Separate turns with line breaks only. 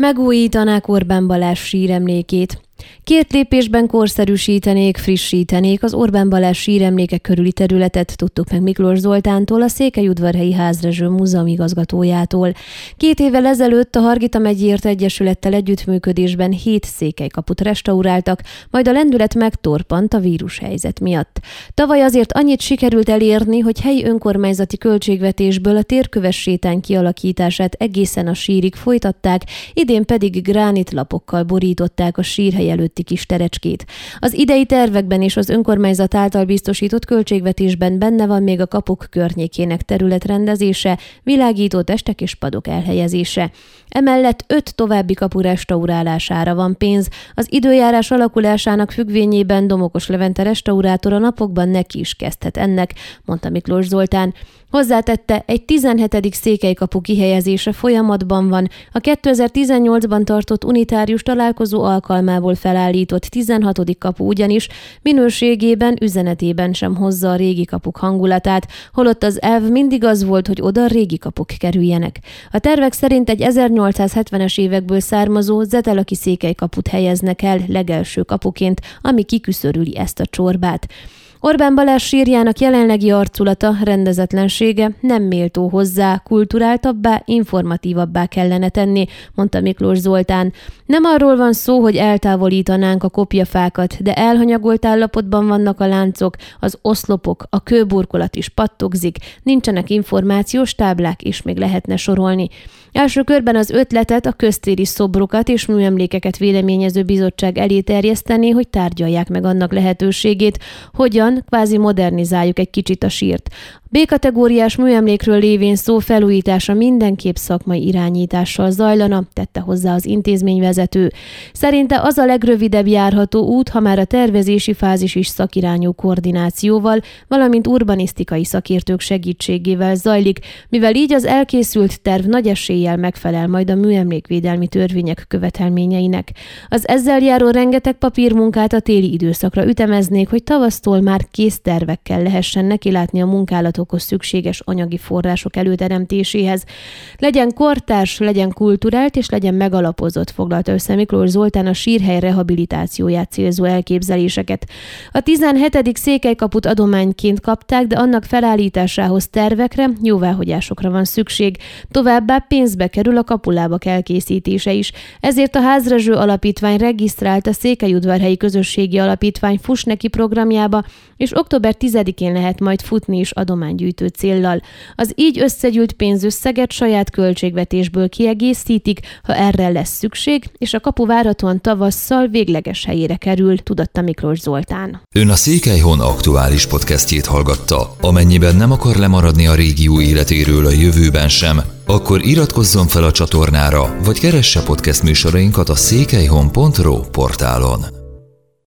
Megújítanák Orbán Balázs síremlékét. Két lépésben korszerűsítenék, frissítenék az Orbán Balázs síremlékek körüli területet, tudtuk meg Miklós Zoltántól, a Székelyudvarhelyi Házrezső Múzeum igazgatójától. Két évvel ezelőtt a Hargita megyért egyesülettel együttműködésben hét székelykaput restauráltak, majd a lendület megtorpant a vírushelyzet miatt. Tavaly azért annyit sikerült elérni, hogy helyi önkormányzati költségvetésből a térköves sétány kialakítását egészen a sírig folytatták, idén pedig gránitlapokkal borították a sírhely előtti kis terecskét. Az idei tervekben és az önkormányzat által biztosított költségvetésben benne van még a kapuk környékének területrendezése, világító testek és padok elhelyezése. Emellett öt további kapu restaurálására van pénz. Az időjárás alakulásának függvényében Domokos Levente restaurátor a napokban neki is kezdhet ennek, mondta Miklós Zoltán. Hozzátette, egy 17. székelykapu kihelyezése folyamatban van, a 2018-ban tartott unitárius találkozó alkalmából felállított 16. kapu ugyanis minőségében, üzenetében sem hozza a régi kapuk hangulatát, holott az elv mindig az volt, hogy oda régi kapuk kerüljenek. A tervek szerint egy 1870-es évekből származó zetelaki székelykaput helyeznek el legelső kapuként, ami kiküszörüli ezt a csorbát. Orbán Balázs sírjának jelenlegi arculata, rendezetlensége nem méltó hozzá, kulturáltabbá, informatívabbá kellene tenni, mondta Miklós Zoltán. Nem arról van szó, hogy eltávolítanánk a kopjafákat, de elhanyagolt állapotban vannak a láncok, az oszlopok, a kőburkolat is pattogzik, nincsenek információs táblák, és még lehetne sorolni. Első körben az ötletet a köztéri szobrokat és műemlékeket véleményező bizottság elé terjeszteni, hogy tárgyalják meg annak lehetőségét, hogyan modernizáljuk egy kicsit a sírt. B-kategóriás műemlékről lévén szó felújítása mindenképp szakmai irányítással zajlana, tette hozzá az intézményvezető. Szerinte az a legrövidebb járható út, ha már a tervezési fázis is szakirányú koordinációval, valamint urbanisztikai szakértők segítségével zajlik, mivel így az elkészült terv nagy eséllyel megfelel majd a műemlékvédelmi törvények követelményeinek. Az ezzel járó rengeteg papírmunkát a téli időszakra ütemeznék, hogy tavasztól már kész tervekkel lehessen nekilátni a munkálatot feladatokhoz szükséges anyagi források előteremtéséhez. Legyen kortárs, legyen kulturált és legyen megalapozott, foglalta össze Miklós Zoltán a sírhely rehabilitációját célzó elképzeléseket. A 17. székelykaput adományként kapták, de annak felállításához tervekre, jóváhagyásokra van szükség. Továbbá pénzbe kerül a kapulábak elkészítése is. Ezért a Házrezső Alapítvány regisztrált a Székelyudvarhelyi Közösségi Alapítvány Fusneki programjába, és október 10-én lehet majd futni is adomány adománygyűjtő céllal. Az így összegyűlt pénzösszeget saját költségvetésből kiegészítik, ha erre lesz szükség, és a kapu várhatóan tavasszal végleges helyére kerül, tudatta Miklós Zoltán.
Ön a Székelyhon aktuális podcastjét hallgatta. Amennyiben nem akar lemaradni a régió életéről a jövőben sem, akkor iratkozzon fel a csatornára, vagy keresse podcast műsorainkat a székelyhon.pro portálon.